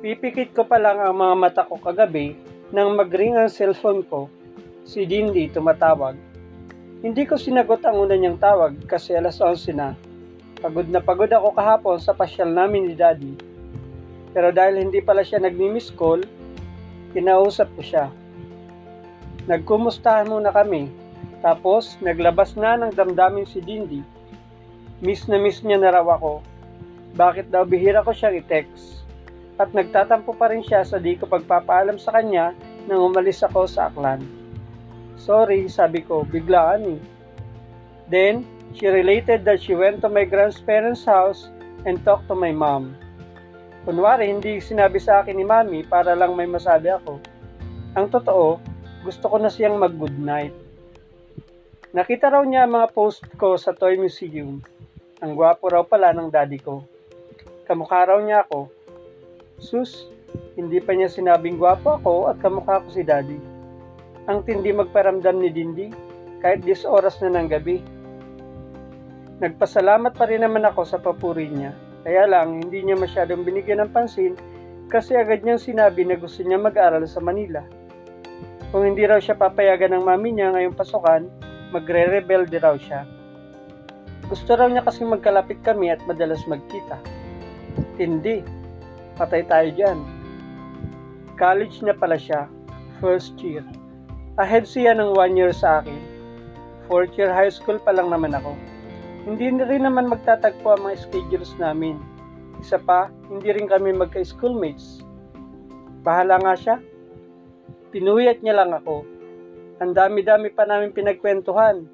Pipikit ko pa lang ang mga mata ko kagabi nang magring ang cellphone ko. Si Dindy tumatawag. Hindi ko sinagot ang una niyang tawag kasi alas 11 na. Pagod na pagod ako kahapon sa pasyal namin ni Daddy. Pero dahil hindi pala siya nagmi-miss call, kinausap ko siya. Nagkumustahan muna kami. Tapos naglabas na ng damdamin si Dindy. Miss na miss niya na raw ako. Bakit daw bihira ko siyang i-text? At nagtatampo pa rin siya sa di ko pagpapaalam sa kanya nang umalis ako sa aklan. Sorry, sabi ko, biglaan eh. Then, she related that she went to my grandparents' house and talked to my mom. Kunwari, hindi sinabi sa akin ni mami para lang may masabi ako. Ang totoo, gusto ko na siyang mag-good night. Nakita raw niya ang mga post ko sa Toy Museum. Ang gwapo raw pala ng daddy ko. Kamukha raw niya ako Sus, hindi pa niya sinabing gwapo ako at kamukha ko si Daddy. Ang tindi magparamdam ni Dindi, kahit 10 oras na ng gabi. Nagpasalamat pa rin naman ako sa papuri niya. Kaya lang, hindi niya masyadong binigyan ng pansin kasi agad niyang sinabi na gusto niya mag-aral sa Manila. Kung hindi raw siya papayagan ng mami niya ngayong pasukan, magre-rebelde raw siya. Gusto raw niya kasi magkalapit kami at madalas magkita. Tindi, Patay tayo dyan. College na pala siya. First year. Ahead siya ng one year sa akin. Fourth year high school pa lang naman ako. Hindi na rin naman magtatagpo ang mga schedules namin. Isa pa, hindi rin kami magka-schoolmates. Bahala nga siya. Pinuyat niya lang ako. Ang dami-dami pa namin pinagkwentuhan.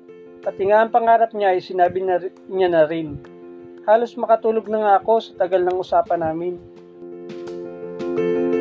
Pati nga ang pangarap niya ay sinabi na, niya na rin. Halos makatulog na nga ako sa tagal ng usapan namin. thank you